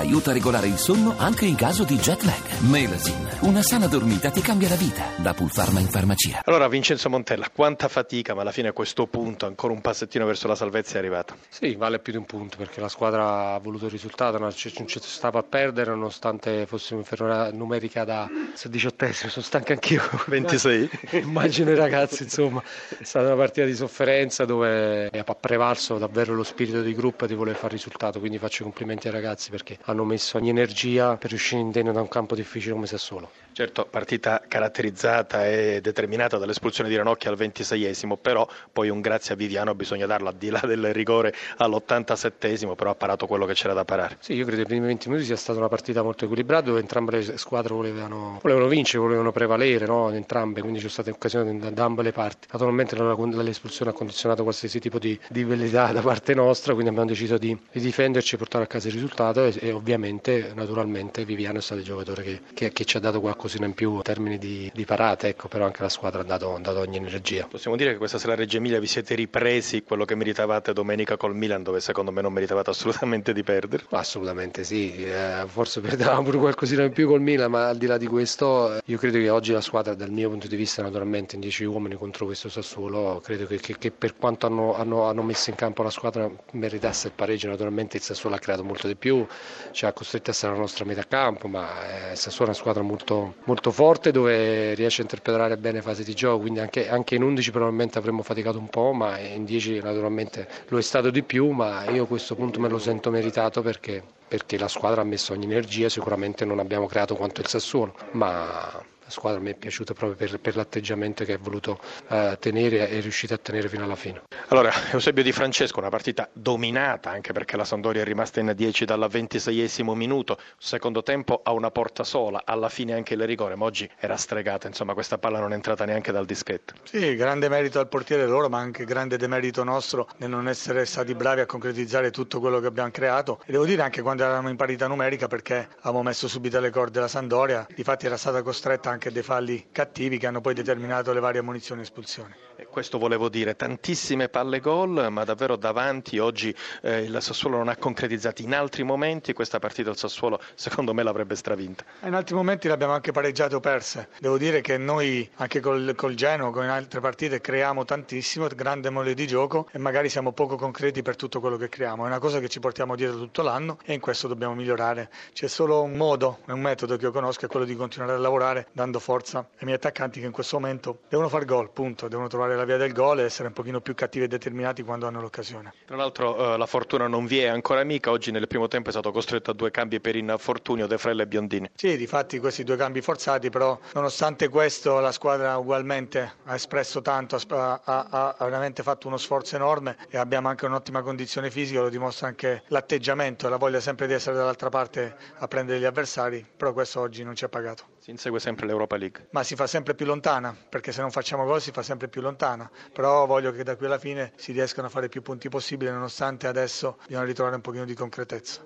aiuta a regolare il sonno anche in caso di jet lag. Melasin, una sana dormita ti cambia la vita. Da Pulpharma in farmacia. Allora, Vincenzo Montella, quanta fatica, ma alla fine a questo punto ancora un passettino verso la salvezza è arrivata. Sì, vale più di un punto perché la squadra ha voluto il risultato, non ci stava a perdere nonostante fossimo in inferiorità numerica da diciottesimo, sono stanco anch'io. 26? Immagino i ragazzi, insomma, è stata una partita di sofferenza dove ha prevalso davvero lo spirito di gruppo e di voler fare risultato, quindi faccio i complimenti ai ragazzi perché hanno messo ogni energia per uscire indegno da un campo difficile come Sassuolo. Certo, partita caratterizzata e determinata dall'espulsione di Ranocchi al 26esimo, però poi un grazie a Viviano bisogna darlo al di là del rigore all'87esimo, però ha parato quello che c'era da parare. Sì, io credo che i primi 20 minuti sia stata una partita molto equilibrata dove entrambe le squadre volevano, volevano vincere, volevano prevalere, no? entrambe, quindi c'è stata occasione da, da ambe le parti. Naturalmente l'espulsione ha condizionato qualsiasi tipo di, di velleità da parte nostra, quindi abbiamo deciso di, di difenderci e portare a casa il risultato e, e ovviamente, naturalmente, Viviano è stato il giocatore che, che, che ci ha dato qualcosina in più in termini di, di parate, ecco, però anche la squadra ha dato, ha dato, ogni energia. Possiamo dire che questa sera a Reggio Emilia vi siete ripresi quello che meritavate domenica col Milan, dove secondo me non meritavate assolutamente di perdere? Assolutamente sì, eh, forse perdevamo pure qualcosina in più col Milan, ma al di là di questo io credo che oggi la squadra dal mio punto di vista naturalmente in 10 uomini contro questo Sassuolo, credo che, che, che per quanto hanno, hanno, hanno, messo in campo la squadra meritasse il pareggio, naturalmente il Sassuolo ha creato molto di più, ci ha costretto a essere la nostra metà campo, ma eh, Sassuolo è una squadra molto, molto forte dove riesce a interpretare bene fasi di gioco, quindi anche, anche in 11 probabilmente avremmo faticato un po', ma in 10 naturalmente lo è stato di più, ma io a questo punto me lo sento meritato perché, perché la squadra ha messo ogni energia, sicuramente non abbiamo creato quanto il Sassuolo, ma la squadra mi è piaciuta proprio per, per l'atteggiamento che ha voluto eh, tenere e è riuscita a tenere fino alla fine. Allora, Eusebio Di Francesco, una partita dominata anche perché la Sandoria è rimasta in 10 dal 26esimo minuto, secondo tempo a una porta sola, alla fine anche il rigore, ma oggi era stregata, insomma questa palla non è entrata neanche dal dischetto. Sì, grande merito al portiere loro, ma anche grande demerito nostro nel non essere stati bravi a concretizzare tutto quello che abbiamo creato e devo dire anche quando eravamo in parità numerica perché avevamo messo subito le corde la Sandoria, difatti era stata costretta anche anche dei falli cattivi che hanno poi determinato le varie munizioni e espulsioni. Questo volevo dire, tantissime palle gol, ma davvero davanti oggi eh, il Sassuolo non ha concretizzato. In altri momenti questa partita il Sassuolo secondo me l'avrebbe stravinta. In altri momenti l'abbiamo anche pareggiato o perse. Devo dire che noi anche col, col Genoa, con altre partite, creiamo tantissimo, grande mole di gioco e magari siamo poco concreti per tutto quello che creiamo. È una cosa che ci portiamo dietro tutto l'anno e in questo dobbiamo migliorare. C'è solo un modo, un metodo che io conosco, è quello di continuare a lavorare dando forza ai miei attaccanti che in questo momento devono fare gol, punto, devono trovare la via del gol e essere un pochino più cattivi e determinati quando hanno l'occasione. Tra l'altro eh, la fortuna non vi è ancora amica, oggi nel primo tempo è stato costretto a due cambi per infortunio De Frelle e Biondini. Sì, difatti questi due cambi forzati, però nonostante questo la squadra ugualmente ha espresso tanto, ha, ha, ha veramente fatto uno sforzo enorme e abbiamo anche un'ottima condizione fisica, lo dimostra anche l'atteggiamento e la voglia sempre di essere dall'altra parte a prendere gli avversari, però questo oggi non ci ha pagato. Si insegue sempre l'Europa League. Ma si fa sempre più lontana, perché se non facciamo gol si fa sempre più lontana. Però voglio che da qui alla fine si riescano a fare più punti possibili, nonostante adesso bisogna ritrovare un pochino di concretezza.